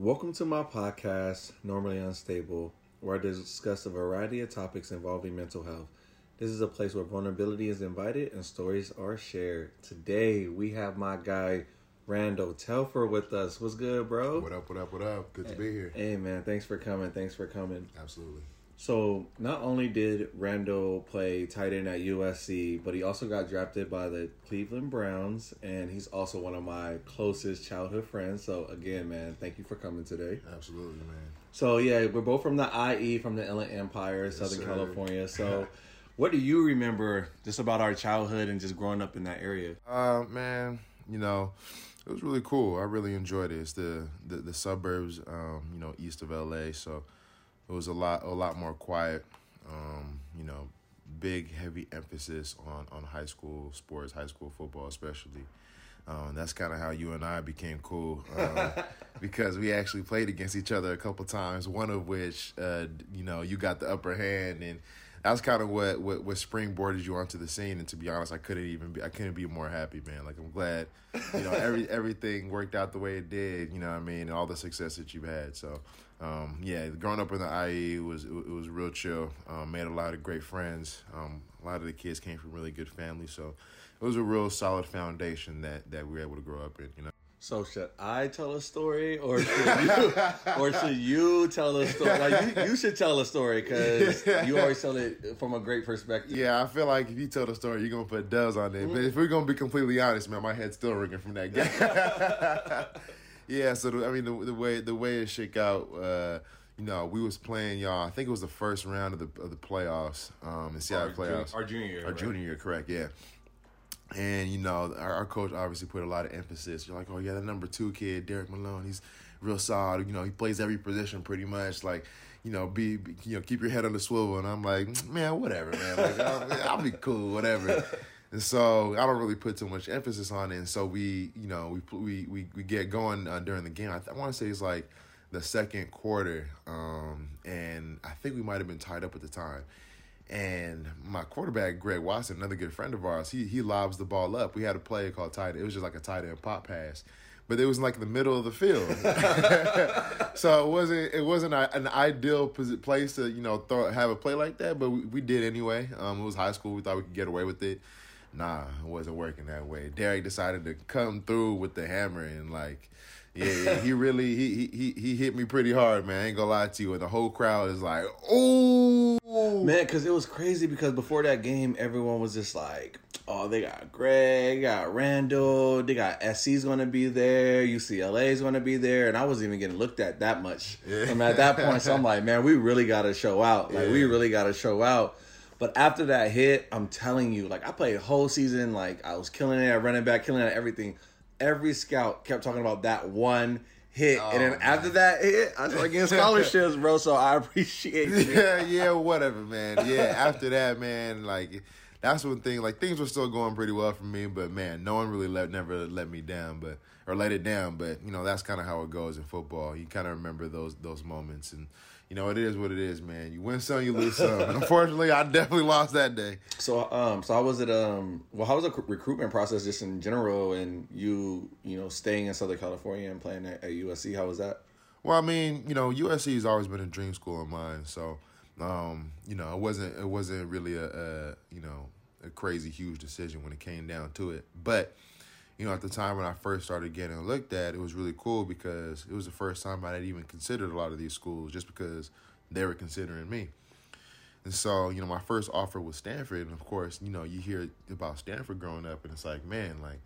Welcome to my podcast, Normally Unstable, where I discuss a variety of topics involving mental health. This is a place where vulnerability is invited and stories are shared. Today, we have my guy, Randall Telfer, with us. What's good, bro? What up, what up, what up? Good to be here. Hey, man, thanks for coming. Thanks for coming. Absolutely. So, not only did Randall play tight end at USC, but he also got drafted by the Cleveland Browns, and he's also one of my closest childhood friends. So, again, man, thank you for coming today. Absolutely, man. So, yeah, we're both from the IE, from the Inland Empire, Yes, Southern sir. California. So, what do you remember just about our childhood and just growing up in that area? Uh, man, you know, it was really cool. I really enjoyed it. It's the the, the suburbs, um, you know, east of LA, so it was a lot a lot more quiet. Um, you know, big heavy emphasis on on high school sports, high school football, especially. Um, that's kind of how you and I became cool um, because we actually played against each other a couple times. One of which, uh, you know, you got the upper hand, and that's kind of what, what what springboarded you onto the scene. And to be honest, I couldn't even be I couldn't be more happy, man. Like I'm glad, you know, every everything worked out the way it did. You know, what I mean, and all the success that you've had. So, um, yeah, growing up in the IE was it was real chill. Um, made a lot of great friends. Um, a lot of the kids came from really good families, so it was a real solid foundation that that we were able to grow up in. You know. So should I tell a story, or should you, or should you tell a story? Like you, you should tell a story because you always tell it from a great perspective. Yeah, I feel like if you tell the story, you're gonna put does on there. But if we're gonna be completely honest, man, my head's still ringing from that game. yeah, so the, I mean, the, the way the way it shook out, uh, you know, we was playing y'all. I think it was the first round of the of the playoffs, um, the Seattle Our, playoffs. our junior year. Our right? junior year, correct? Yeah. And you know, our, our coach obviously put a lot of emphasis. You're like, oh yeah, the number two kid, Derrick Malone, he's real solid. You know, he plays every position pretty much. Like, you know, be, be you know, keep your head on the swivel. And I'm like, man, whatever, man. Like, I'll, I'll be cool, whatever. And so I don't really put too much emphasis on it. And so we, you know, we we we, we get going uh, during the game. I, th- I want to say it's like the second quarter, um, and I think we might have been tied up at the time. And my quarterback, Greg Watson, another good friend of ours, he he lobs the ball up. We had a play called tight. It was just like a tight end pop pass, but it was like the middle of the field. so it wasn't it wasn't an ideal place to you know throw have a play like that. But we, we did anyway. Um, it was high school. We thought we could get away with it. Nah, it wasn't working that way. Derrick decided to come through with the hammer and like. Yeah, yeah, he really he, he he hit me pretty hard, man. I ain't gonna lie to you. And the whole crowd is like, "Oh, Man, because it was crazy because before that game, everyone was just like, oh, they got Greg, got Randall, they got SC's going to be there, UCLA's going to be there. And I wasn't even getting looked at that much Yeah. from at that point. So I'm like, man, we really got to show out. Like, we really got to show out. But after that hit, I'm telling you, like, I played a whole season. Like, I was killing it at running back, killing it at everything. Every scout kept talking about that one hit. and then Oh, after that hit, I started getting scholarships, bro. So I appreciate you. yeah, yeah, whatever, man. Yeah, after that, man, like that's one thing. Like things were still going pretty well for me, but man, no one really let never let me down, but or let it down. But you know, that's kind of how it goes in football. You kind of remember those those moments, and you know, it is what it is, man. You win some, you lose some. Unfortunately, I definitely lost that day. So um so how was it um well how was the recruitment process just in general and you you know staying in Southern California and playing at, at USC how was that? Well, I mean, you know, USC has always been a dream school of mine, so um, you know, it wasn't it wasn't really a, a you know a crazy huge decision when it came down to it. But you know, at the time when I first started getting looked at, it was really cool because it was the first time I had even considered a lot of these schools just because they were considering me. And so, you know, my first offer was Stanford, and of course, you know, you hear about Stanford growing up, and it's like, man, like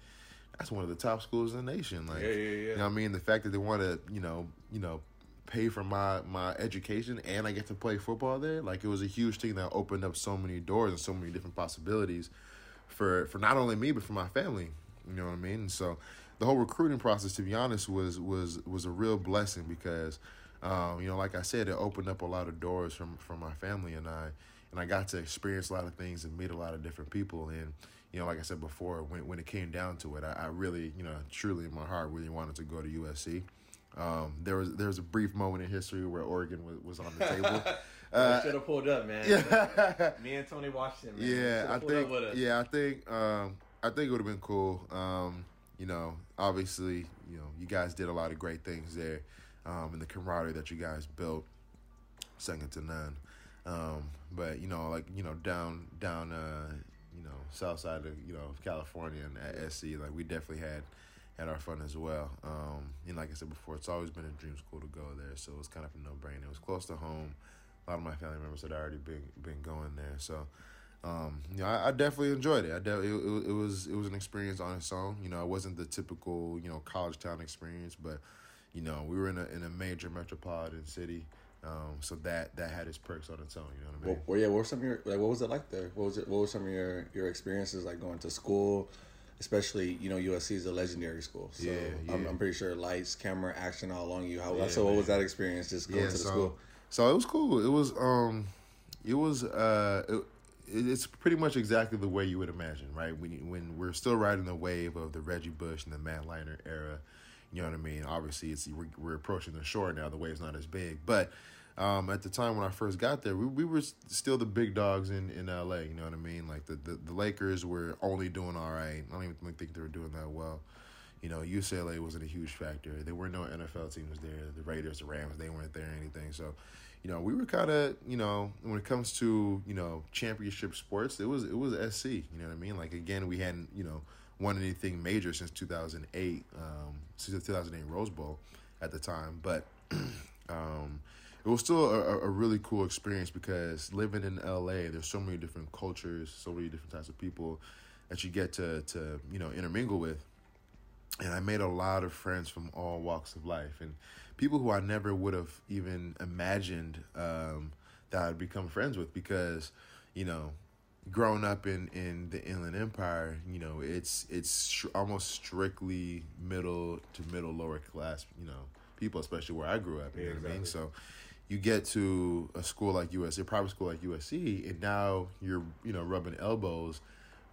that's one of the top schools in the nation. Like, Yeah, yeah, yeah. you know, what I mean, the fact that they want to, you know, you know, pay for my my education and I get to play football there, like it was a huge thing that opened up so many doors and so many different possibilities for for not only me but for my family. You know what I mean? And so the whole recruiting process, to be honest, was was was a real blessing because, um, you know, like I said, it opened up a lot of doors from from my family and I, and I got to experience a lot of things and meet a lot of different people. And you know, like I said before, when when it came down to it, I, I really, you know, truly in my heart, really wanted to go to USC. Um, there was there was a brief moment in history where Oregon was, was on the table. Uh, should have pulled up, man. yeah, Me and Tony Washington. Man. yeah, I think up with us. yeah, I think um, I think it would have been cool. Um, you know, obviously, you know, you guys did a lot of great things there. um, and the camaraderie that you guys built, second to none. Um, but you know, like you know, down down uh, you know, south side of you know California and at SC, like we definitely had had our fun as well. Um, and like I said before, it's always been a dream school to go there, so it was kind of a no brainer. It was close to home. A lot of my family members had already been been going there, so um, you know, I, I, definitely enjoyed it. I de- it, it, it, was it was an experience on its own. You know, it wasn't the typical you know college town experience, but you know, we were in a in a major metropolitan city. Um, so that that had its perks on its own. You know what I mean? Well, well, yeah. What were some of your like? What was it like there? What was it? What were some of your your experiences like going to school? Especially, you know, USC is a legendary school. So yeah, yeah. I'm, I'm, pretty sure lights, camera, action all along you. How yeah, so? Man. What was that experience? Just going to the so, school. So it was cool. It was um, it was uh. It, it's pretty much exactly the way you would imagine, right? When when we're still riding the wave of the Reggie Bush and the Matt Leinart era, you know what I mean. Obviously, it's we're, we're approaching the shore now. The wave's not as big, but um, at the time when I first got there, we, we were still the big dogs in, in LA. You know what I mean? Like the, the, the Lakers were only doing all right. I don't even think they were doing that well. You know, UCLA wasn't a huge factor. There were no NFL teams there. The Raiders, the Rams, they weren't there or anything. So, you know, we were kind of, you know, when it comes to you know championship sports, it was it was SC. You know what I mean? Like again, we hadn't you know won anything major since 2008, um, since the 2008 Rose Bowl at the time, but. um, it was still a, a, really cool experience because living in LA, there's so many different cultures, so many different types of people that you get to to you know intermingle with. And I made a lot of friends from all walks of life and people who I never would have even imagined um, that I'd become friends with because you know growing up in in the Inland Empire, you know, it's it's almost strictly middle to middle lower class, you know, people, especially where I grew up. You yeah, know exactly. what I mean? So you get to a school like USC, a private school like USC, and now you're you know rubbing elbows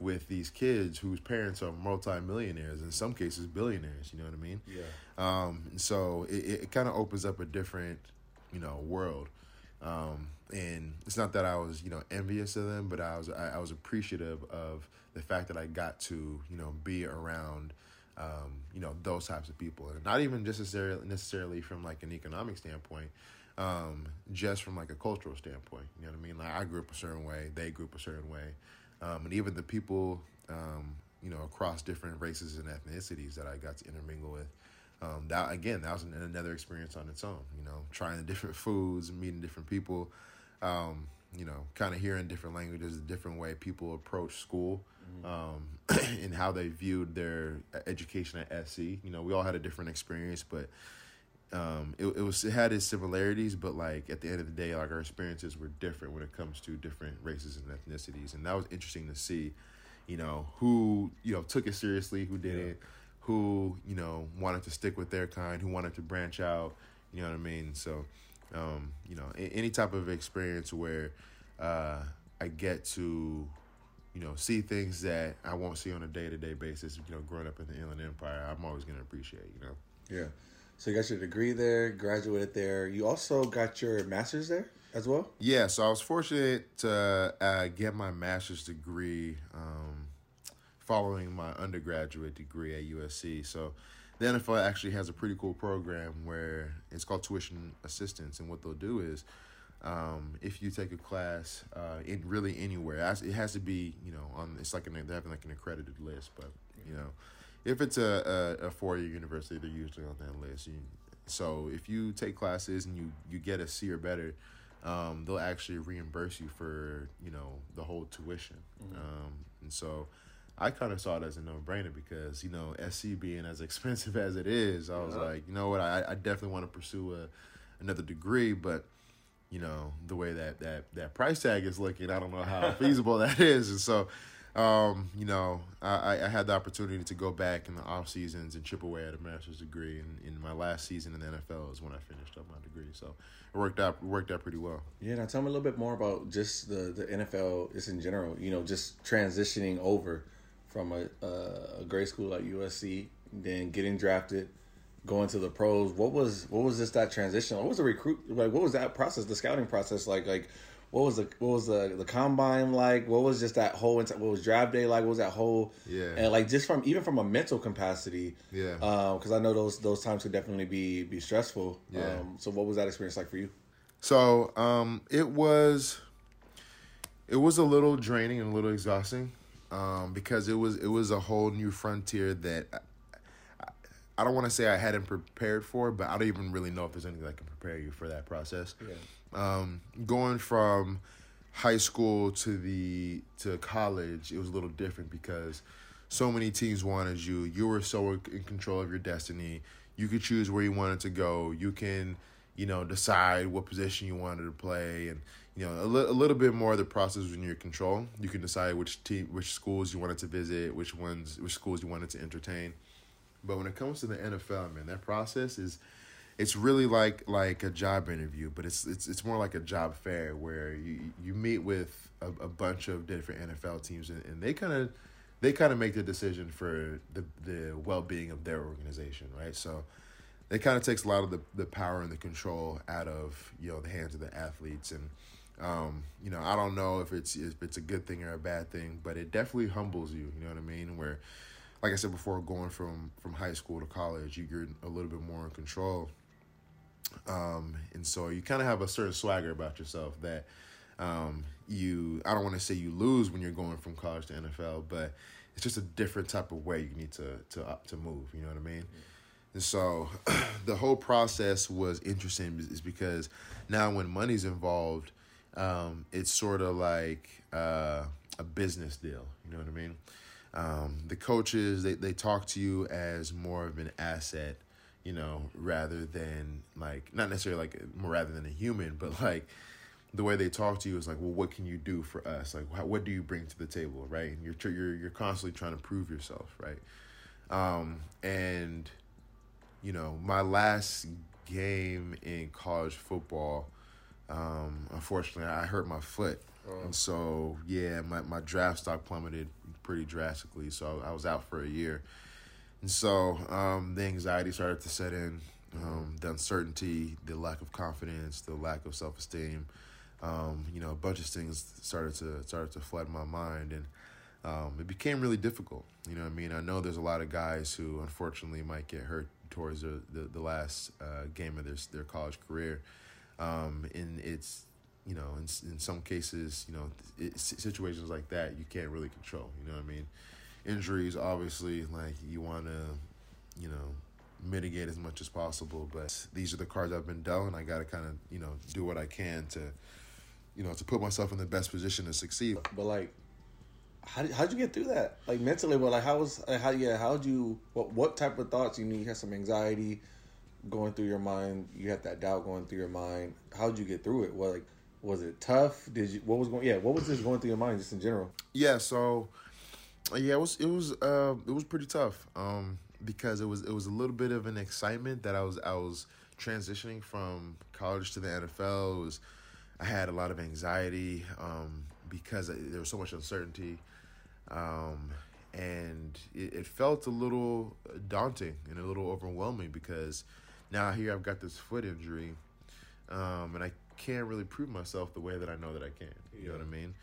with these kids whose parents are multimillionaires, in some cases billionaires. You know what I mean? Yeah. Um, and so it, it kind of opens up a different you know world. Um, and it's not that I was, you know, envious of them, but I was, I, I was appreciative of the fact that I got to, you know, be around, um, you know, those types of people, and not even just necessarily necessarily from like an economic standpoint, um, just from like a cultural standpoint. You know what I mean? Like I grew up a certain way, they grew up a certain way, um, and even the people, um, you know, across different races and ethnicities that I got to intermingle with. Um, that again, that was another experience on its own. You know, trying the different foods, meeting different people. Um, you know, kind of hearing different languages, a different way people approach school, mm-hmm. um, and how they viewed their education at SC. You know, we all had a different experience, but um, it, it was it had its similarities, but like at the end of the day, like our experiences were different when it comes to different races and ethnicities, and that was interesting to see. You know who you know took it seriously, who didn't, yeah. who you know wanted to stick with their kind, who wanted to branch out. You know what I mean? So, um, you know, any type of experience where uh, I get to you know, see things that I won't see on a day to day basis. You know, growing up in the Inland Empire, I'm always going to appreciate. You know. Yeah. So you got your degree there, graduated there. You also got your master's there as well. Yeah, so I was fortunate to uh, get my master's degree um, following my undergraduate degree at USC. So the NFL actually has a pretty cool program where it's called tuition assistance, and what they'll do is. Um, if you take a class uh, in really anywhere, it has to be you know on. It's like an, they're having like an accredited list, but you know, if it's a, a, a four year university, they're usually on that list. You, so if you take classes and you, you get a C or better, um, they'll actually reimburse you for you know the whole tuition. Mm-hmm. Um, and so I kind of saw it as a no brainer because you know SC being as expensive as it is, I was like, you know what, I, I definitely want to pursue a another degree, but you know the way that that that price tag is looking, I don't know how feasible that is, and so um, you know, I, I had the opportunity to go back in the off seasons and chip away at a master's degree. And in my last season in the NFL is when I finished up my degree. So it worked out worked out pretty well. Yeah, now tell me a little bit more about just the the NFL just in general. You know, just transitioning over from a a grade school like USC, then getting drafted, going to the pros. What was what was this that transition? What was the recruit like? What was that process? The scouting process like? Like what was the what was the the combine like? What was just that whole what was draft day like? What was that whole Yeah. and like just from even from a mental capacity? Yeah. because I know those those times could definitely be be stressful. Yeah. Um, so what was that experience like for you? So um, it was it was a little draining and a little exhausting um, because it was it was a whole new frontier that I, don't want to say I hadn't prepared for, but I don't even really know if there's anything that can prepare you for that process. Um, going from high school to the to college, it was a little different because so many teams wanted you. You were so in control of your destiny. You could choose where you wanted to go. You can, you know, decide what position you wanted to play, and you know, a, li- a little bit more of the process was in your control. You can decide which team, which schools you wanted to visit, which ones, which schools you wanted to entertain. But when it comes to the NFL, man, that process is it's really like like a job interview, but it's it's it's more like a job fair where you you meet with a, a bunch of different NFL teams and, and they kind of they kind of make the decision for the the well being of their organization, right? So it kind of takes a lot of the, the power and the control out of you know the hands of the athletes and um, you know I don't know if it's if it's a good thing or a bad thing, but it definitely humbles you. You know what I mean? Where like I said before, going from from high school to college, you, you're a little bit more in control. Um, and so you kind of have a certain swagger about yourself that um, you, I don't want to say you lose when you're going from college to NFL, but it's just a different type of way you need to to up to move. You know what I mean? And so the whole process was interesting is because now when money's involved, um, it's sort of like uh, a business deal. You know what I mean? Um, the coaches they, they talk to you as more of an asset, you know, rather than like not necessarily like more rather than a human, but like the way they talk to you is like, well, what can you do for us? Like, how, what do you bring to the table, right? And you're tr- you're you're constantly trying to prove yourself, right? Um, and you know, my last game in college football, um, unfortunately, I hurt my foot. And so, yeah, my, my draft stock plummeted pretty drastically. So I was out for a year. And so um, the anxiety started to set in, um, the uncertainty, the lack of confidence, the lack of self esteem. Um, you know, a bunch of things started to started to flood my mind, and um, it became really difficult. You know, I mean, I know there's a lot of guys who unfortunately might get hurt towards the the, the last uh, game of their their college career, um, and it's you know, in in some cases, you know, it, situations like that you can't really control. You know what I mean? Injuries, obviously, like you want to, you know, mitigate as much as possible. But these are the cards I've been dealt, and I got to kind of, you know, do what I can to, you know, to put myself in the best position to succeed. But like, how did, how'd you get through that? Like mentally, but like, how was like, how yeah? How'd you? What what type of thoughts? You you had some anxiety going through your mind. You had that doubt going through your mind. How'd you get through it? What like was it tough? Did you what was going? Yeah, what was this going through your mind just in general? Yeah, so yeah, it was it was uh, it was pretty tough um, because it was it was a little bit of an excitement that I was I was transitioning from college to the NFL. It was I had a lot of anxiety um, because there was so much uncertainty, um, and it, it felt a little daunting and a little overwhelming because now here I've got this foot injury, um, and I can't really prove myself the way that I know that I can. You know what I mean?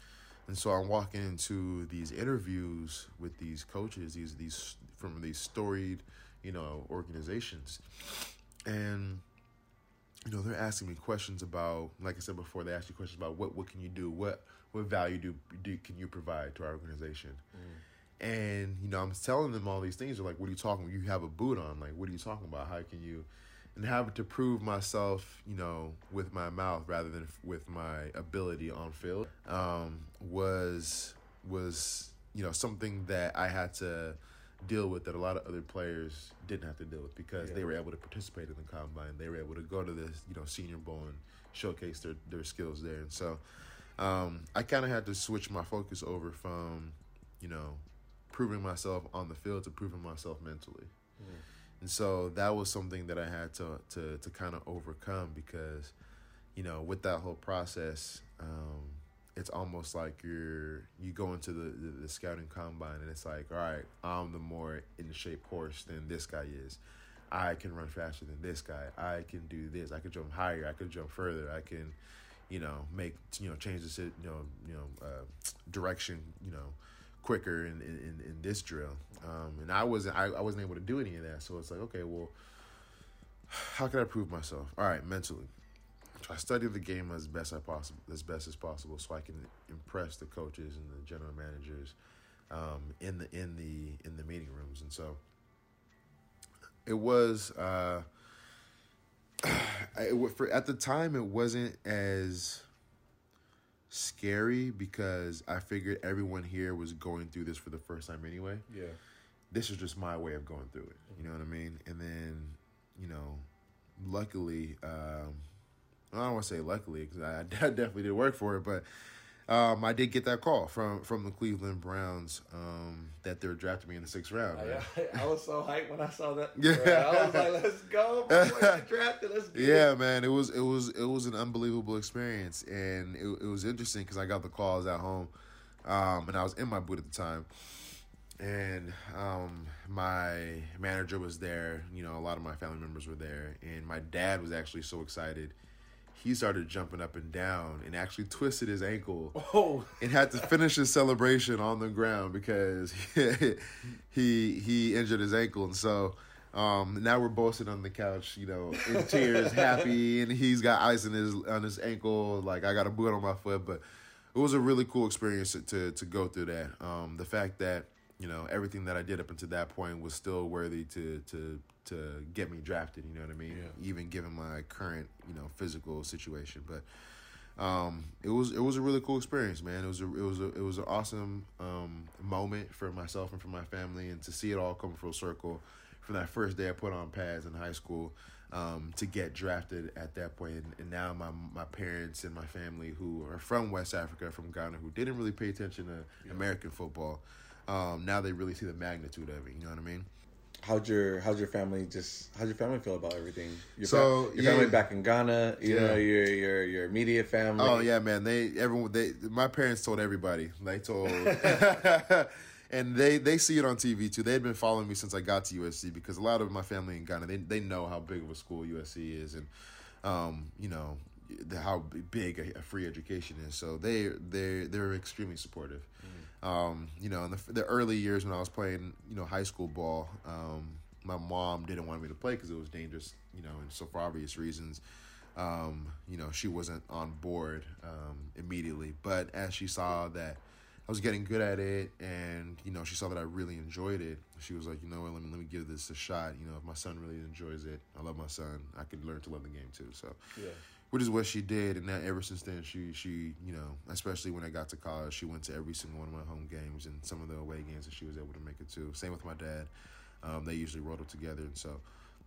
And so I'm walking into these interviews with these coaches, these these from these storied, you know, organizations, and you know they're asking me questions about, like I said before, they ask you questions about what what can you do, what what value do, do can you provide to our organization, mm. and you know I'm telling them all these things. They're like, "What are you talking? You have a boot on? Like, what are you talking about? How can you?" And having to prove myself, you know, with my mouth rather than with my ability on field, um, was was you know something that I had to deal with that a lot of other players didn't have to deal with because Yeah. they were able to participate in the combine. They were able to go to the you know Senior Bowl and showcase their their skills there. And so um, I kind of had to switch my focus over from you know proving myself on the field to proving myself mentally. And so that was something that I had to to to kind of overcome because, you know, with that whole process, um, it's almost like you're you go into the, the the scouting combine and it's like, all right, I'm the more in shape horse than this guy is. I can run faster than this guy. I can do this. I can jump higher. I can jump further. I can, you know, make you know change the you know you know uh, direction you know quicker in in, in this drill. Um, and I wasn't I, I wasn't able to do any of that. So it's like okay, well, how can I prove myself? All right, mentally. I study the game as best I possible, as best as possible, so I can impress the coaches and the general managers um, in the in the in the meeting rooms, and so it was. Uh, it, for at the time, it wasn't as scary because I figured everyone here was going through this for the first time anyway. Yeah. This is just my way of going through it. You know what I mean? And then, you know, luckily, um, I don't want to say luckily because I, I definitely did work for it, but um, I did get that call from from the Cleveland Browns um, that they're drafting me in the sixth round. I, I, I, was so hyped when I saw that. Yeah, I was like, "Let's go! drafted. Let's get Yeah, man, it was it was it was an unbelievable experience, and it, it was interesting because I got the calls at home, um, and I was in my boot at the time, and um, my manager was there. You know, a lot of my family members were there, and my dad was actually so excited he started jumping up and down and actually twisted his ankle oh. and had to finish his celebration on the ground because he he, he injured his ankle and so um, now we're both sitting on the couch, you know, in tears, happy, and he's got ice in his on his ankle. Like I got a boot on my foot, but it was a really cool experience to to, to go through that. Um, the fact that you know everything that I did up until that point was still worthy to to to get me drafted. You know what I mean? Yeah. Even given my current you know physical situation, but um, it was it was a really cool experience, man. It was a it was a it was an awesome um, moment for myself and for my family, and to see it all come full circle from that first day I put on pads in high school um, to get drafted at that point, and, and now my my parents and my family who are from West Africa, from Ghana, who didn't really pay attention to yeah. American football, um, now they really see the magnitude of it. You know what I mean? how'd your how's your family just how'd your family feel about everything? Your so fam- your yeah. family back in Ghana, you yeah. know your your your immediate family. Oh yeah, man. They everyone they my parents told everybody. They told. and they they see it on TV too. They've been following me since I got to USC because a lot of my family in Ghana they they know how big of a school USC is and um you know the, how big a, a, free education is. So they they they're extremely supportive. Mm. Um, you know, in the, the early years when I was playing, you know, high school ball, um, my mom didn't want me to play because it was dangerous. You know, and so for obvious reasons. Um, you know, she wasn't on board um, immediately, but as she saw that I was getting good at it, and you know, she saw that I really enjoyed it. She was like, you know, what, let me let me give this a shot. You know, if my son really enjoys it, I love my son. I could learn to love the game too. So, yeah which is what she did, and now ever since then, she she you know, especially when I got to college, she went to every single one of my home games and some of the away games that she was able to make it to. Same with my dad; um, they usually rode up together, and so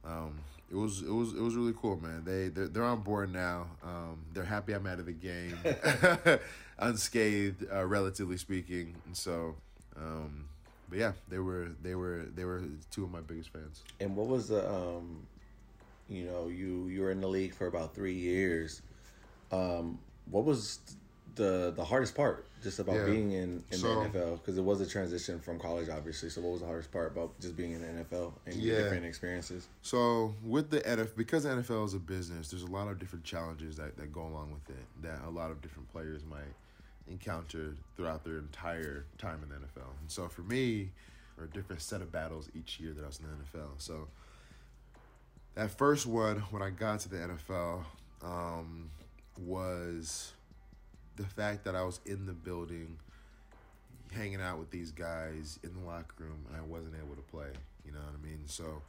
um, it was it was it was really cool, man. They they're, they're on board now. Um, they're happy I'm out of the game, unscathed, uh, relatively speaking, and so. Um, but yeah, they were they were they were two of my biggest fans. And what was the um you know, you you were in the league for about three years. Um, what was the the hardest part just about yeah. being in, in so, the NFL? Because it was a transition from college, obviously. So, what was the hardest part about just being in the NFL and yeah. different experiences? So, with the NFL, because the NFL is a business, there's a lot of different challenges that, that go along with it that a lot of different players might encounter throughout their entire time in the NFL. And so, for me, or a different set of battles each year that I was in the NFL. So, that first one when I got to the NFL um, was the fact that I was in the building, hanging out with these guys in the locker room, and I wasn't able to play. You know what I mean? So,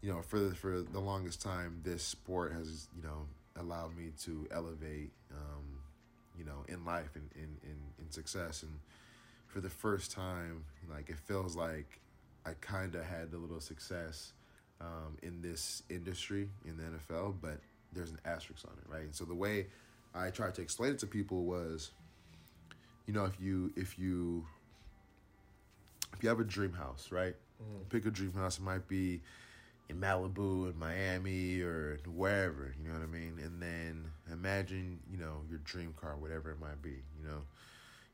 you know, for the, for the longest time, this sport has you know allowed me to elevate, um, you know, in life and in, in in success, and for the first time, like it feels like I kind of had a little success um, in this industry in the NFL, but there's an asterisk on it, right? And so the way I tried to explain it to people was, you know, if you if you if you have a dream house, right? Mm. Pick a dream house. It might be in Malibu, in Miami, or wherever. You know what I mean? And then imagine, you know, your dream car, whatever it might be. You know,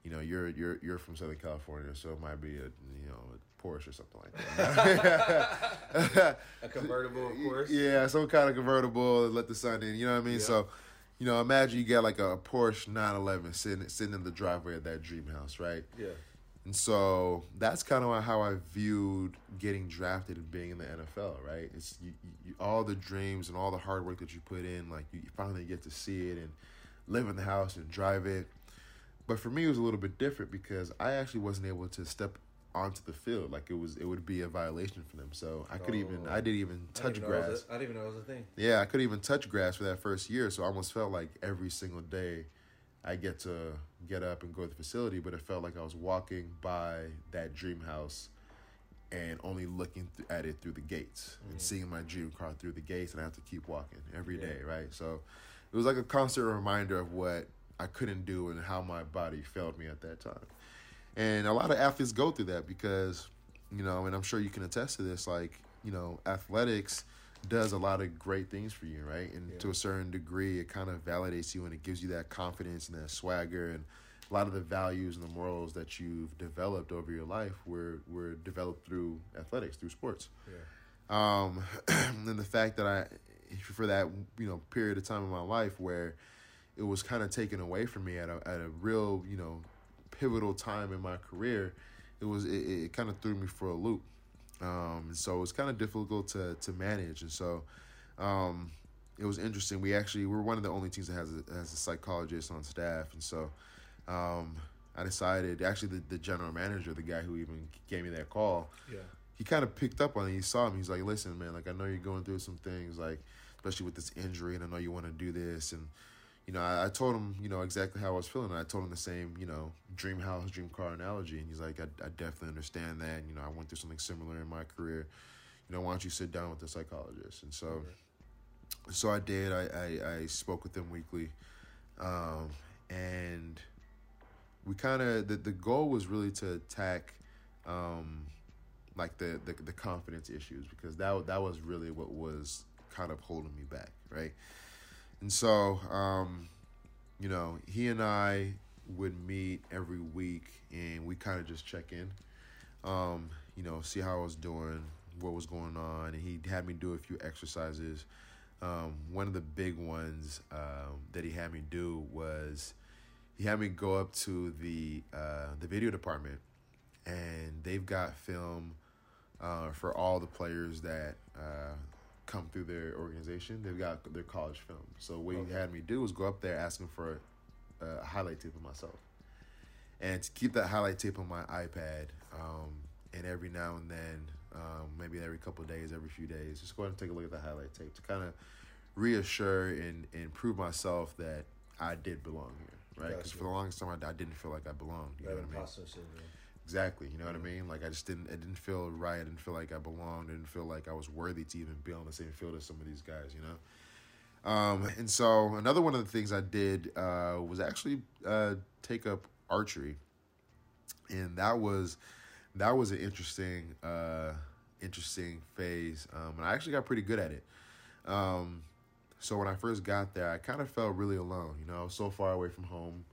you know, you're you're you're from Southern California, so it might be a you know a Porsche or something like that. a convertible, of course. Yeah, some kind of convertible. Let the sun in. You know what I mean? So, you know, imagine you got like a Porsche 911 sitting sitting in the driveway of that dream house, right? Yeah. And so that's kind of how I viewed getting drafted and being in the NFL, right? It's you, you, all the dreams and all the hard work that you put in, like you finally get to see it and live in the house and drive it. But for me, it was a little bit different because I actually wasn't able to step onto the field. Like it was, it would be a violation for them. So I could Oh. even, I didn't even oh. I touch didn't grass. a- I didn't even know it was a thing. Yeah, I couldn't even touch grass for that first year, so I almost felt like every single day I get to get up and go to the facility, but it felt like I was walking by that dream house and only looking th- at it through the gates and mm-hmm. seeing my dream car through the gates, and I have to keep walking every Yeah. day, right? So it was like a constant reminder of what I couldn't do and how my body failed me at that time. And a lot of athletes go through that because, you know, and I'm sure you can attest to this, like, you know, athletics does a lot of great things for you, right? And Yeah. to a certain degree, it kind of validates you and it gives you that confidence and that swagger and a lot of the values and the morals that you've developed over your life were were developed through athletics, through sports. Yeah. Um, and the fact that I, for that you know period of time in my life where it was kind of taken away from me at a at a real you know pivotal time in my career, it was it, it kind of threw me for a loop. Um, and so it was kind of difficult to to manage, and so um, it was interesting. We actually we're one of the only teams that has a, has a psychologist on staff, and so um, I decided actually the, the general manager, the guy who even gave me that call, Yeah. he kind of picked up on it. He saw me. He's like, "Listen, man. Like, I know you're going through some things, like especially with this injury, and I know you want to do this." And you know, I, I told him, you know, exactly how I was feeling. I told him the same, you know, dream house, dream car analogy. And he's like, "I, I definitely understand that. And, you know, I went through something similar in my career. You know, why don't you sit down with the psychologist?" And so, so I did. I I, I spoke with them weekly, um, and we kind of the the goal was really to attack. Um, like the, the the confidence issues because that that was really what was kind of holding me back, right? And so, um, you know, he and I would meet every week, and we kind of just check in, um, you know, see how I was doing, what was going on, and he had me do a few exercises. Um, one of the big ones um, that he had me do was he had me go up to the uh, the video department, and they've got film uh, for all the players that uh, come through their organization. They've got their college film. So what Okay. he had me do was go up there asking for a, a highlight tape of myself, and to keep that highlight tape on my iPad. Um, and every now and then, um, maybe every couple of days, every few days, just go ahead and take a look at the highlight tape to kind of reassure and, and prove myself that I did belong here, right? Because for the longest time, I, I didn't feel like I belonged. You That know what I mean? syndrome. Exactly. You know what I mean? Like I just didn't it didn't feel right. I didn't feel like I belonged. I didn't feel like I was worthy to even be on the same field as some of these guys, you know? Um, and so another one of the things I did uh, was actually uh, take up archery. And that was that was an interesting uh, interesting phase. Um, and I actually got pretty good at it. Um, so when I first got there, I kind of felt really alone. You know, I was so far away from home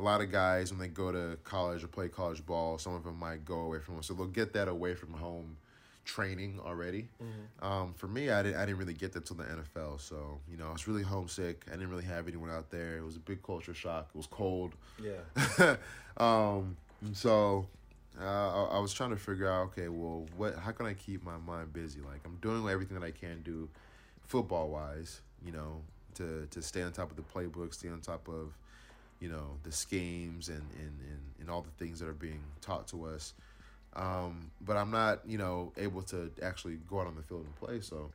a lot of guys when they go to college or play college ball, some of them might go away from home, so they'll get that away from home training already. Um, for me, I didn't I didn't really get that till the NFL, so you know I was really homesick. I didn't really have anyone out there. It was a big culture shock. It was cold. Yeah. um, so uh, I, I was trying to figure out, okay, well, what? How can I keep my mind busy? Like I'm doing everything that I can do, football wise, you know, to to stay on top of the playbook, stay on top of, you know, the schemes and and and, and all the things that are being taught to us. Um, but I'm not, you know, able to actually go out on the field and play. So,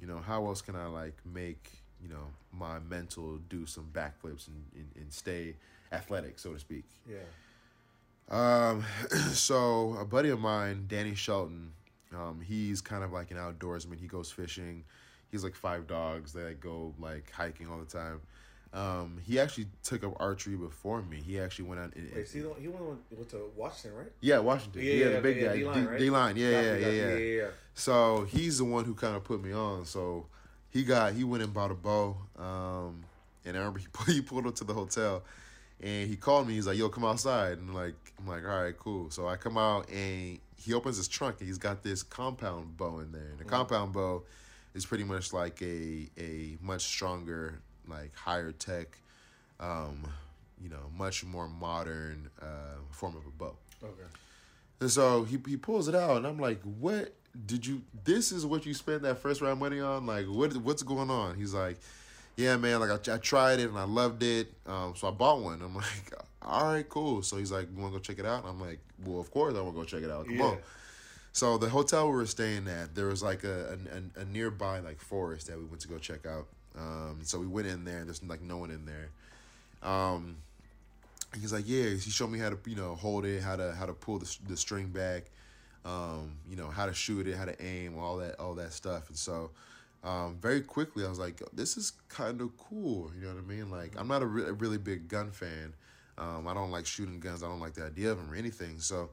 you know, how else can I like make you know my mental do some backflips and, and, and stay athletic, so to speak. Yeah. Um, so a buddy of mine, Danny Shelton, um, he's kind of like an outdoorsman. He goes fishing. He's like five dogs that go like hiking all the time. Um, he actually took up archery before me. He actually went out. And, Wait, see, he went, went to Washington, right? yeah, Washington. Yeah, Yeah, yeah, the big yeah, guy, D-line, right? D-line. Yeah, yeah, yeah, yeah, yeah, yeah. So he's the one who kind of put me on. So he got he went and bought a bow. Um, and I remember he pulled, he pulled up to the hotel, and he called me. He's like, "Yo, come outside." And like I'm like, "All right, cool." So I come out and he opens his trunk and he's got this compound bow in there. And the compound bow is pretty much like a a much stronger like higher tech, um, you know, much more modern uh, form of a bow. Okay. And so he he pulls it out, and I'm like, "What did you? This is what you spent that first round money on? Like, what what's going on?" He's like, "Yeah, man. Like I, I tried it and I loved it. Um, so I bought one. I'm like, all right, cool. So he's like, "You want to go check it out?" And I'm like, "Well, of course I want to go check it out. Come Yeah. on." So the hotel we were staying at, there was like a a, a nearby like forest that we went to go check out. Um, so we went in there. There's like no one in there. Um, he's like, yeah. He showed me how to you know hold it, how to how to pull the the string back, um, you know how to shoot it, how to aim, all that all that stuff. And so. Um, very quickly, I was like, "This is kind of cool." You know what I mean? Like, I'm not a, re- a really big gun fan. Um, I don't like shooting guns. I don't like the idea of them or anything. So,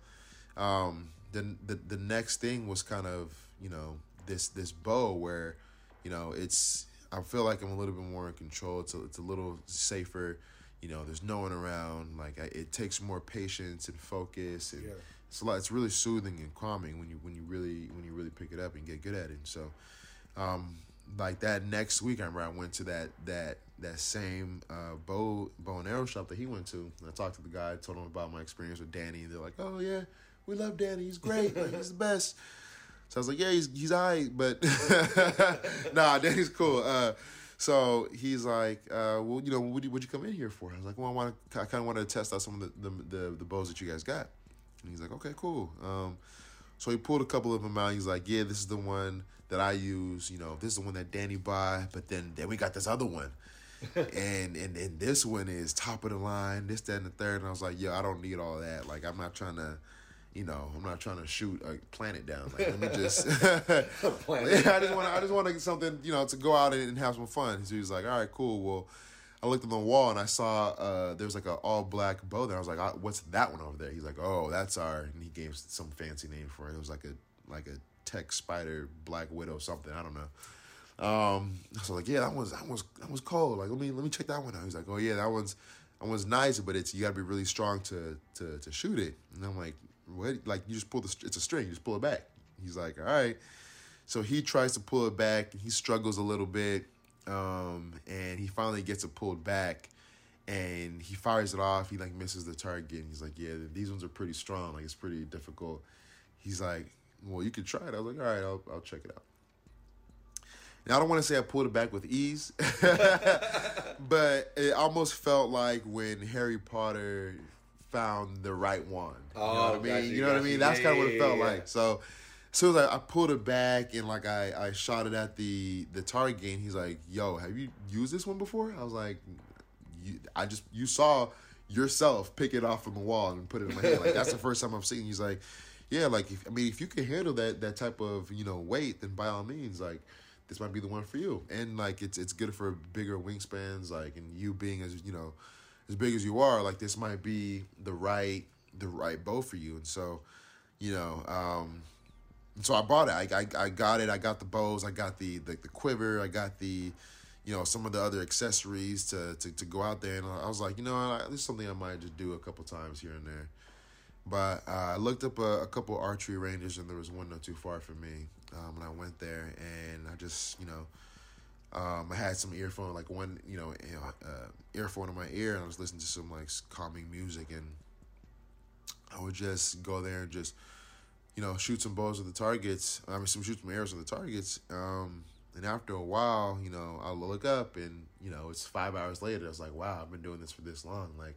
um, then the the next thing was kind of you know this this bow where you know it's I feel like I'm a little bit more in control. It's a, it's a little safer. You know, there's no one around. Like I, it takes more patience and focus, and Yeah. it's a lot. It's really soothing and calming when you when you really when you really pick it up and get good at it. So, um, like that next week, I remember I went to that that that same uh, bow bow and arrow shop that he went to. And I talked to the guy, told him about my experience with Danny. And they're like, "Oh yeah, we love Danny. He's great. Like, he's the best." So I was like, "Yeah, he's he's alright, but nah, Danny's cool." Uh, so he's like, uh, "Well, you know, what would you, you come in here for?" I was like, "Well, I want to. I kind of want to test out some of the, the the the bows that you guys got." And he's like, "Okay, cool." Um, so he pulled a couple of them out. He's like, "Yeah, this is the one that I use. You know, this is the one that Danny buy. But then then we got this other one, and and and this one is top of the line. This, that, and the third. And I was like, "Yo, I don't need all that. Like, I'm not trying to." You know, I'm not trying to shoot a planet down. Like, let me just, Planet. I just want, I just want to get something, you know, to go out and have some fun. So he was like, "All right, cool. Well, I looked on the wall and I saw uh, there was like an all black bow there. I was like, "Ah, "What's that one over there?" He's like, "Oh, that's our." And he gave some fancy name for it. It was like a like a tech spider, black widow, something. I don't know. Um, I was like, "Yeah, that one's that one's that was cold. Like, let me let me check that one out." He's like, "Oh yeah, that one's that one's nice, but it's you got to be really strong to to to shoot it." And I'm like, "What? Like you just pull the it's a string, you just pull it back." He's like, "All right." So he tries to pull it back he struggles a little bit. Um, and he finally gets it pulled back and he fires it off. He like misses the target and he's like, Yeah, these ones are pretty strong. Like it's pretty difficult. He's like, Well, you could try it. I was like, All right, I'll, I'll check it out. Now, I don't want to say I pulled it back with ease, but it almost felt like when Harry Potter found the right wand. You know Oh, what I mean? gotcha, you know what I mean? That's Yeah, kind of what it felt yeah, like. So as soon as I, I pulled it back and like I, I shot it at the the target, and he's like, "Yo, have you used this one before?" I was like, "I just you saw yourself pick it off from the wall and put it in my hand. Like that's the first time I've seen." He's like, "Yeah, like if, I mean, if you can handle that that type of you know weight, then by all means, like." This might be the one for you, and like it's it's good for bigger wingspans. Like, and you being as you know, as big as you are, like this might be the right the right bow for you. And so, you know, um, so I bought it. I, I I got it. I got the bows. I got the the, the quiver. I got the, you know, some of the other accessories to to, to go out there. And I was like, you know, what, this is something I might just do a couple times here and there. But uh, I looked up a, a couple archery ranges, and there was one not too far from me. Um, and I went there, and I just, you know, um, I had some earphone, like one, you know, uh, earphone in my ear, and I was listening to some like calming music, and I would just go there and just, you know, shoot some balls at the targets. I mean, some shoot some arrows at the targets. Um, and after a while, you know, I'll look up, and you know, it's five hours later. I was like, wow, I've been doing this for this long, like.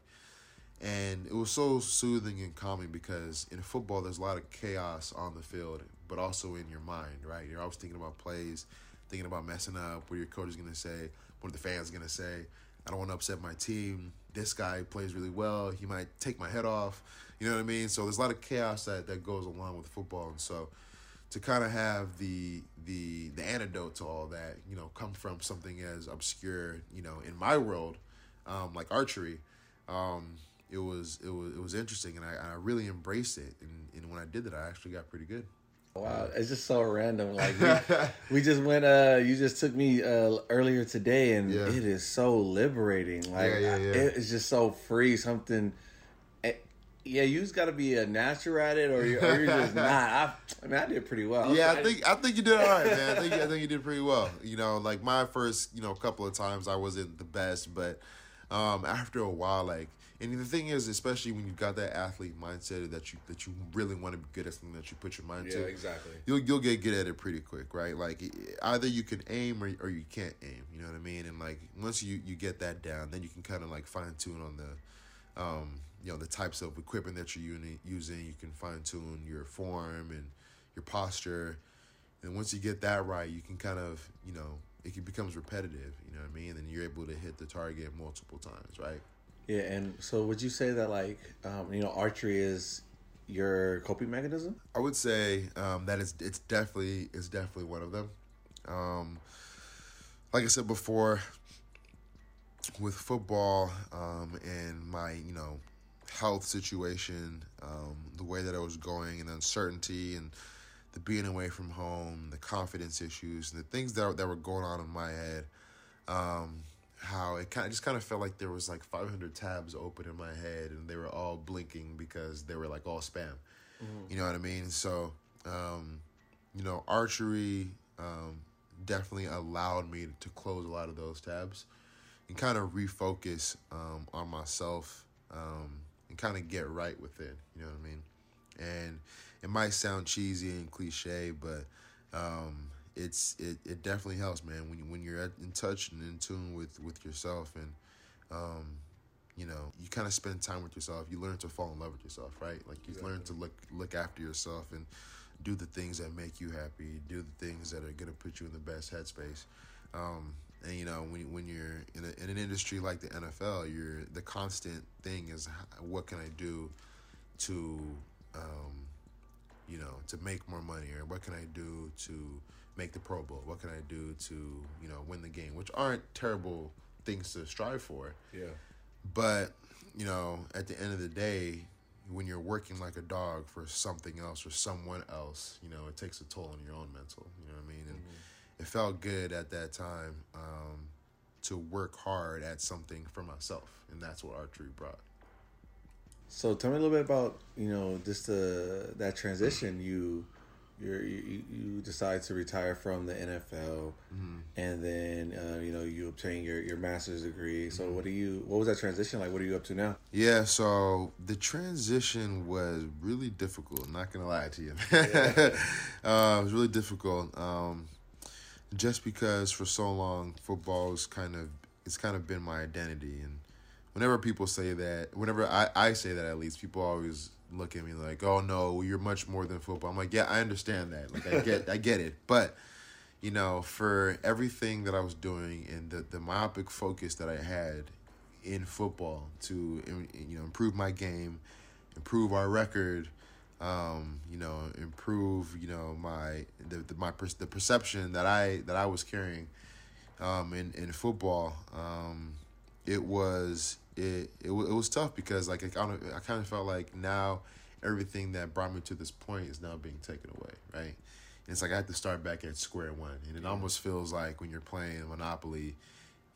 And it was so soothing and calming because in football, there's a lot of chaos on the field, but also in your mind, right? You're always thinking about plays, thinking about messing up, what your coach is going to say, what the fans going to say. I don't want to upset my team. This guy plays really well. He might take my head off. You know what I mean? So there's a lot of chaos that, that goes along with football. And so to kind of have the the the antidote to all that, you know, come from something as obscure, you know, in my world, um, like archery, um, it was it was it was interesting, and I, I really embraced it. And, and when I did that, I actually got pretty good. Wow, it's just so random. Like we, we just went. Uh, you just took me uh earlier today, and Yeah. it is so liberating. Like Yeah, yeah, yeah. it is just so free. Something. eh, Yeah, you just got to be a natural at it, or you're, or you're just not. I, I mean, I did pretty well. Yeah, I think I think you did all right, man. I think I think you did pretty well. You know, like my first, you know, couple of times I wasn't the best, but um, after a while, like, and the thing is, especially when you've got that athlete mindset that you that you really want to be good at something that you put your mind yeah, to, exactly. you'll you'll get good at it pretty quick, right? Like either you can aim or, or you can't aim. You know what I mean? And like once you you get that down, then you can kind of like fine tune on the, um, you know, the types of equipment that you're using. You can fine tune your form and your posture, and once you get that right, you can kind of you know it becomes repetitive. You know what I mean? And you're able to hit the target multiple times, right? Yeah, and so would you say that like um, you know archery is your coping mechanism? I would say um, that it's it's definitely it's definitely one of them. Um, like I said before, with football um, and my you know health situation, um, the way that I was going, and uncertainty, and the being away from home, the confidence issues, and the things that that were going on in my head. Um, how it kind of just kind of felt like there was like 500 tabs open in my head and they were all blinking because they were like all spam. Mm-hmm. you know what i mean? So um, you know archery um, definitely allowed me to close a lot of those tabs and kind of refocus um, on myself um, and kind of get right with it you know what i mean? And it might sound cheesy and cliche but um, it's it, it definitely helps, man. When you, when you're in touch and in tune with with yourself, and um, you know, you kind of spend time with yourself. You learn to fall in love with yourself, right? Like you exactly. learn to look look after yourself and do the things that make you happy. Do the things that are gonna put you in the best headspace. Um, and you know, when when you're in, a, in an industry like the NFL, you're the constant thing is what can I do to um, you know to make more money, or what can I do to make the Pro Bowl? What can I do to, you know, win the game? Which aren't terrible things to strive for. Yeah. But, you know, at the end of the day, when you're working like a dog for something else or someone else, you know, it takes a toll on your own mental. You know what I mean? And mm-hmm. it felt good at that time um, to work hard at something for myself, and that's what archery brought. So tell me a little bit about you know just the that transition you you you decide to retire from the NFL, mm-hmm. and then uh, you know you obtain your, your master's degree. So mm-hmm. what do you? What was that transition like? What are you up to now? Yeah, so the transition was really difficult. I'm not gonna lie to you, yeah. uh, it was really difficult. Um, just because for so long football's kind of it's kind of been my identity, and whenever people say that, whenever I I say that at least, people always look at me like, "Oh no, you're much more than football." I'm like, "Yeah, I understand that. Like, I get, I get it." But you know, for everything that I was doing and the the myopic focus that I had in football to you know improve my game, improve our record, um, you know, improve you know my the, the my the perception that I that I was carrying um, in in football. Um, it was it, it, it was tough because like I kind of I kind of felt like now everything that brought me to this point is now being taken away, right? And it's like I had to start back at square one, and it almost feels like when you're playing Monopoly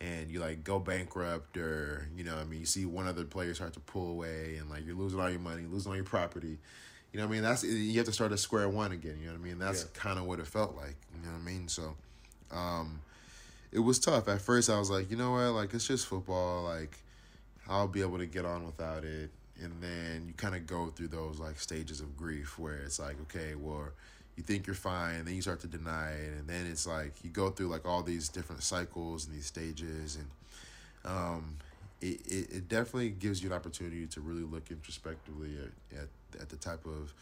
and you like go bankrupt or you know I mean you see one other player start to pull away and like you're losing all your money, losing all your property. You know what I mean? That's you have to start at square one again. You know what I mean? That's yeah. kind of what it felt like. You know what I mean? So, um, it was tough at first. I was like, you know what? Like it's just football. Like I'll be able to get on without it. And then you kind of go through those like stages of grief where it's like, okay, well, you think you're fine, then you start to deny it, and then it's like you go through like all these different cycles and these stages, and um, it, it, it definitely gives you an opportunity to really look introspectively at, at, at the type of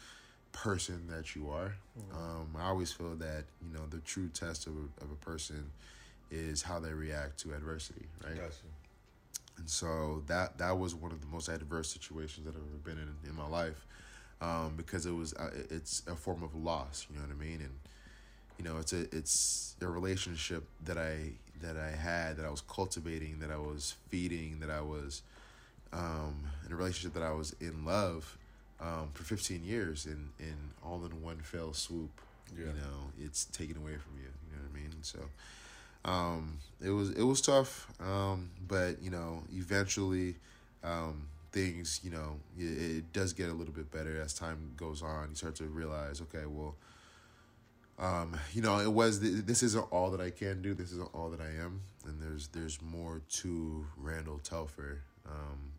person that you are. Mm-hmm. Um, I always feel that you know the true test of a, of a person is how they react to adversity, right? Gotcha. And so that that was one of the most adverse situations that I've ever been in in my life, um, because it was uh, it's a form of loss. You know what I mean? And you know, it's a it's a relationship that I that I had that I was cultivating, that I was feeding, that I was um, in a relationship that I was in love um, for 15 years, and and all in one fell swoop. Yeah. You know, it's taken away from you. You know what I mean? So um, it was it was tough, um, but you know, eventually, um, things, you know, it, it does get a little bit better as time goes on. You start to realize, okay, well, um, you know, it was this isn't all that I can do. This isn't all that I am, and there's there's more to Randall Telfer, um,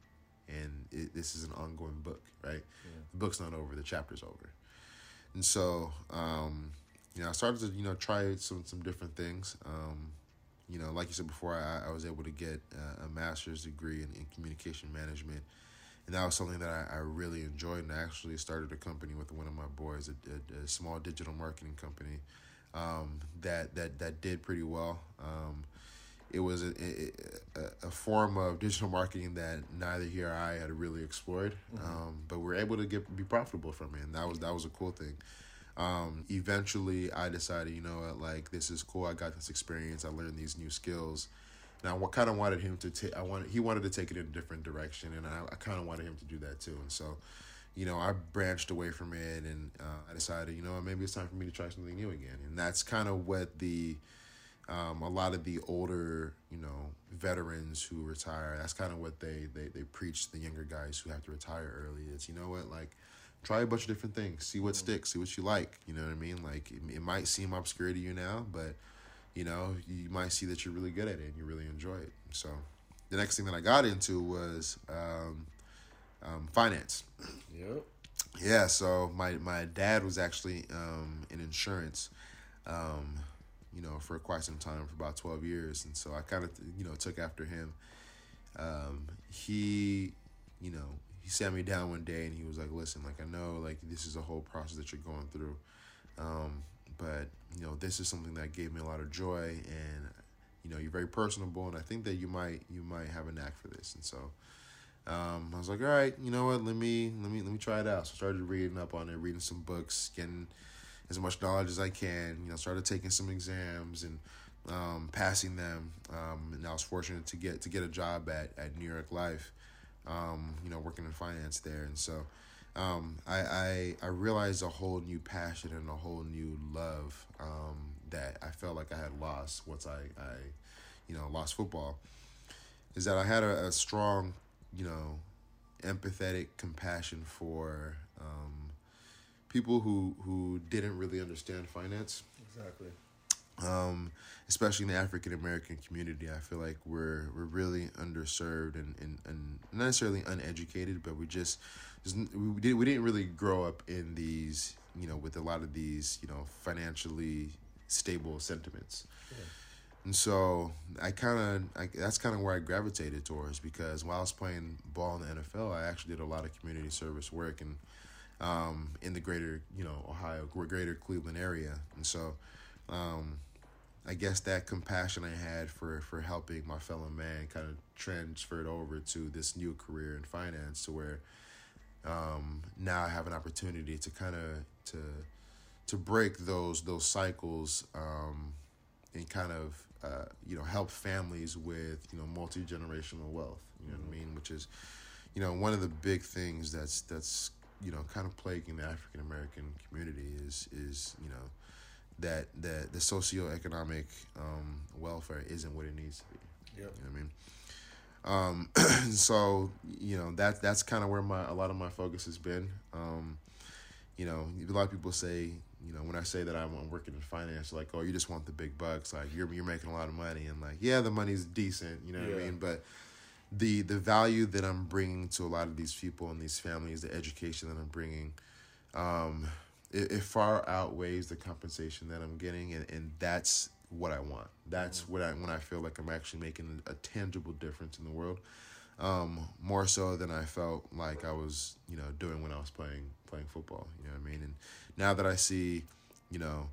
and it, this is an ongoing book, right? Yeah. The book's not over. The chapter's over, and so um, you know, I started to you know try some some different things. Um, you know, like you said before, I, I was able to get a, a master's degree in, in communication management and that was something that I, I really enjoyed. And I actually started a company with one of my boys, a, a, a small digital marketing company um, that that that did pretty well. Um, it was a, a, a, form of digital marketing that neither he or I had really explored, mm-hmm. um, but we are able to get be profitable from it, and that was that was a cool thing. Um, eventually, I decided, you know what, like this is cool. I got this experience. I learned these new skills and I kind of wanted him to take. I wanted he wanted to take it in a different direction, and I, I kind of wanted him to do that too. And so, you know, I branched away from it, and uh, I decided, you know, maybe it's time for me to try something new again. And that's kind of what the um, a lot of the older, you know, veterans who retire. That's kind of what they they they preach the younger guys who have to retire early. It's you know what, like try a bunch of different things, see what mm-hmm. sticks, see what you like. You know what I mean? Like it, it might seem obscure to you now, but you know, you might see that you're really good at it and you really enjoy it. So the next thing that I got into was um, um, finance. Yep. Yeah, so my, my dad was actually um, in insurance, um, you know, for quite some time, for about 12 years. And so I kind of, you know, took after him. Um, he, you know, he sat me down one day and he was like, listen, like, I know, like, this is a whole process that you're going through. Um, but you know this is something that gave me a lot of joy and you know you're very personable and i think that you might you might have a knack for this. And so um, i was like all right you know what? Let me let me let me try it out. So i started reading up on it reading some books getting as much knowledge as i can you know started taking some exams and um, passing them um, and i was fortunate to get to get a job at, at new york life um, you know working in finance there. And so um, I, I I realized a whole new passion and a whole new love um, that I felt like I had lost once I, I you know lost football is that I had a, a strong you know empathetic compassion for um, people who who didn't really understand finance. Exactly um, especially in the African American community. I feel like we're we're really underserved and, and, and not necessarily uneducated, but we just we didn't we didn't really grow up in these you know with a lot of these you know financially stable sentiments. Yeah. And so I kind of that's kind of where I gravitated towards because while I was playing ball in the NFL, I actually did a lot of community service work and um, in the greater you know Ohio, greater Cleveland area, and so um, I guess that compassion I had for for helping my fellow man kind of transferred over to this new career in finance, to where um, now I have an opportunity to kind of to to break those those cycles um, and kind of uh, you know help families with you know multi generational wealth. You know mm-hmm. what I mean? Which is you know one of the big things that's that's you know kind of plaguing the African American community is is you know that that the socioeconomic um, welfare isn't what it needs to be. Yep. You know what I mean? Um, so you know that that's kind of where my a lot of my focus has been. Um, you know, a lot of people say, you know, when I say that I'm working in finance, like, oh, you just want the big bucks, like you're you're making a lot of money, and like, yeah, the money's decent, you know yeah. what I mean, but the the value that I'm bringing to a lot of these people and these families, the education that I'm bringing, um, it, it far outweighs the compensation that I'm getting, and, and that's what I want. That's what I when I feel like I'm actually making a tangible difference in the world. Um, more so than I felt like I was, you know, doing when I was playing playing football. You know what I mean? And now that I see, you know,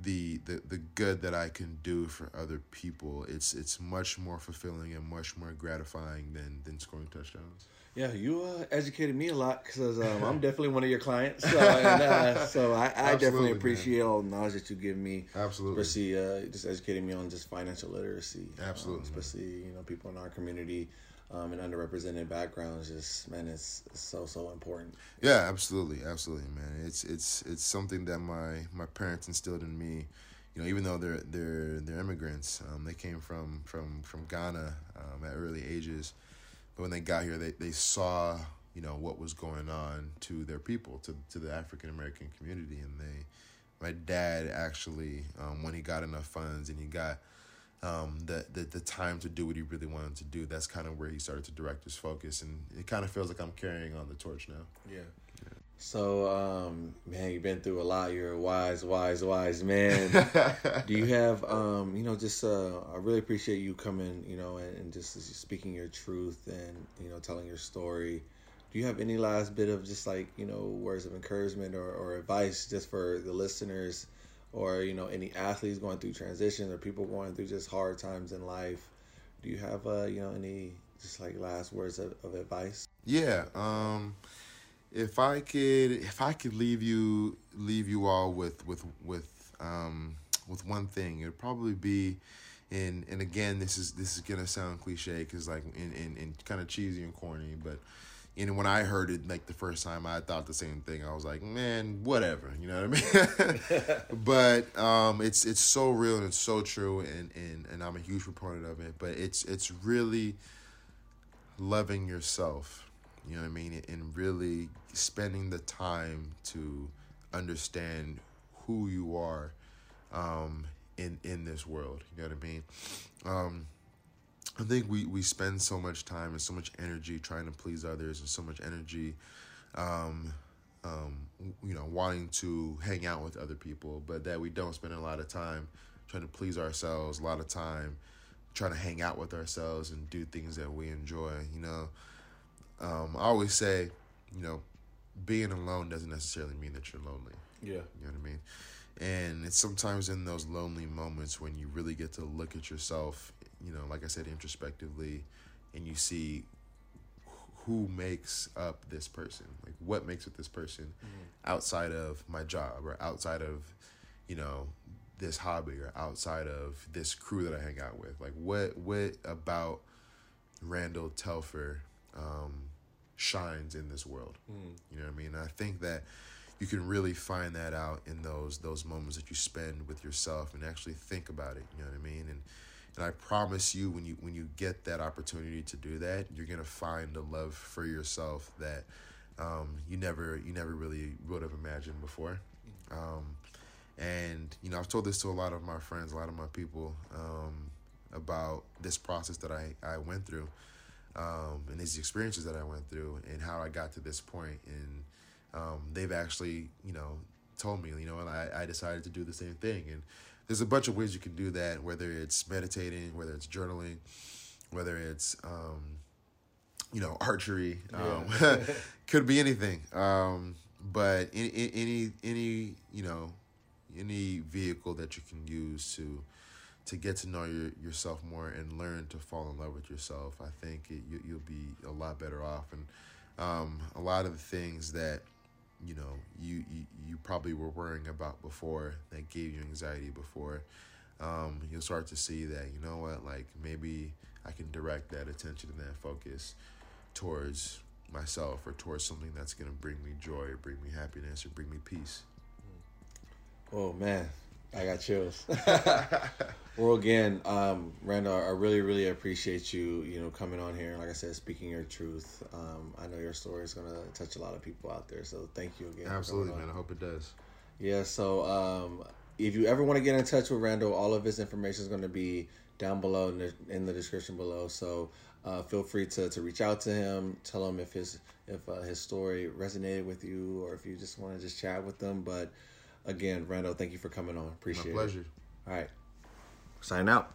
the the the good that I can do for other people, it's it's much more fulfilling and much more gratifying than than scoring touchdowns. Yeah, you uh, educated me a lot because um, I'm definitely one of your clients. So, and, uh, so I, I definitely appreciate man. all the knowledge that you give me. Absolutely, especially uh, just educating me on just financial literacy. Absolutely, um, especially you know people in our community um, and underrepresented backgrounds. Just man, it's, it's so so important. Yeah, absolutely, absolutely, man. It's it's it's something that my my parents instilled in me. You know, even though they're they're they're immigrants, um, they came from from from Ghana um, at early ages when they got here, they, they saw you know what was going on to their people, to to the African American community, and they, my dad actually, um, when he got enough funds and he got um, the, the the time to do what he really wanted to do, that's kind of where he started to direct his focus, and it kind of feels like I'm carrying on the torch now. Yeah. So, um, man, you've been through a lot. You're a wise, wise, wise man. Do you have, um, you know, just uh, I really appreciate you coming, you know, and, and just speaking your truth and you know telling your story. Do you have any last bit of just like you know words of encouragement or, or advice just for the listeners, or you know any athletes going through transitions or people going through just hard times in life? Do you have uh, you know any just like last words of, of advice? Yeah. Um if I could if I could leave you leave you all with with with um with one thing, it'd probably be and and again this is this is gonna sound cliche because like and, and, and kind of cheesy and corny, but you know when I heard it like the first time, I thought the same thing. I was like, man, whatever, you know what I mean? but um, it's it's so real and it's so true, and and and I'm a huge proponent of it. But it's it's really loving yourself you know what I mean? And really spending the time to understand who you are um, in in this world. You know what I mean? Um, I think we, we spend so much time and so much energy trying to please others and so much energy, um, um, you know, wanting to hang out with other people, but that we don't spend a lot of time trying to please ourselves, a lot of time trying to hang out with ourselves and do things that we enjoy, you know. Um, I always say, you know, being alone doesn't necessarily mean that you're lonely. Yeah. You know what I mean? And it's sometimes in those lonely moments when you really get to look at yourself, you know, like I said, introspectively, and you see who makes up this person, like what makes up this person mm-hmm. outside of my job or outside of, you know, this hobby or outside of this crew that I hang out with. Like what what about Randall Telfer um, shines in this world. Mm. You know what I mean? I think that you can really find that out in those those moments that you spend with yourself and actually think about it. You know what I mean? And and I promise you, when you when you get that opportunity to do that, you're gonna find a love for yourself that um, you never you never really would have imagined before. Um, and you know, I've told this to a lot of my friends, a lot of my people um, about this process that I I went through um, and these experiences that I went through and how I got to this point. And um, they've actually, you know, told me, you know, and I, I decided to do the same thing. And there's a bunch of ways you can do that, whether it's meditating, whether it's journaling, whether it's, um, you know, archery, yeah. Um, could be anything. Um, but any, any, any, you know, any vehicle that you can use to to get to know your, yourself more and learn to fall in love with yourself, I think it, you, you'll be a lot better off. And um, a lot of the things that you know you, you you probably were worrying about before that gave you anxiety before, um, you'll start to see that you know what, like maybe I can direct that attention and that focus towards myself or towards something that's going to bring me joy or bring me happiness or bring me peace. Oh man, I got chills. well, again, um, Randall, I really, really appreciate you, you know, coming on here. Like I said, speaking your truth. Um, I know your story is going to touch a lot of people out there. So thank you again. Absolutely, man. I hope it does. Yeah. So um, if you ever want to get in touch with Randall, all of his information is going to be down below in the, in the description below. So uh, feel free to, to reach out to him, tell him if his if uh, his story resonated with you, or if you just want to just chat with them. But again, Randall, thank you for coming on. Appreciate My pleasure. it. All right. Sign out.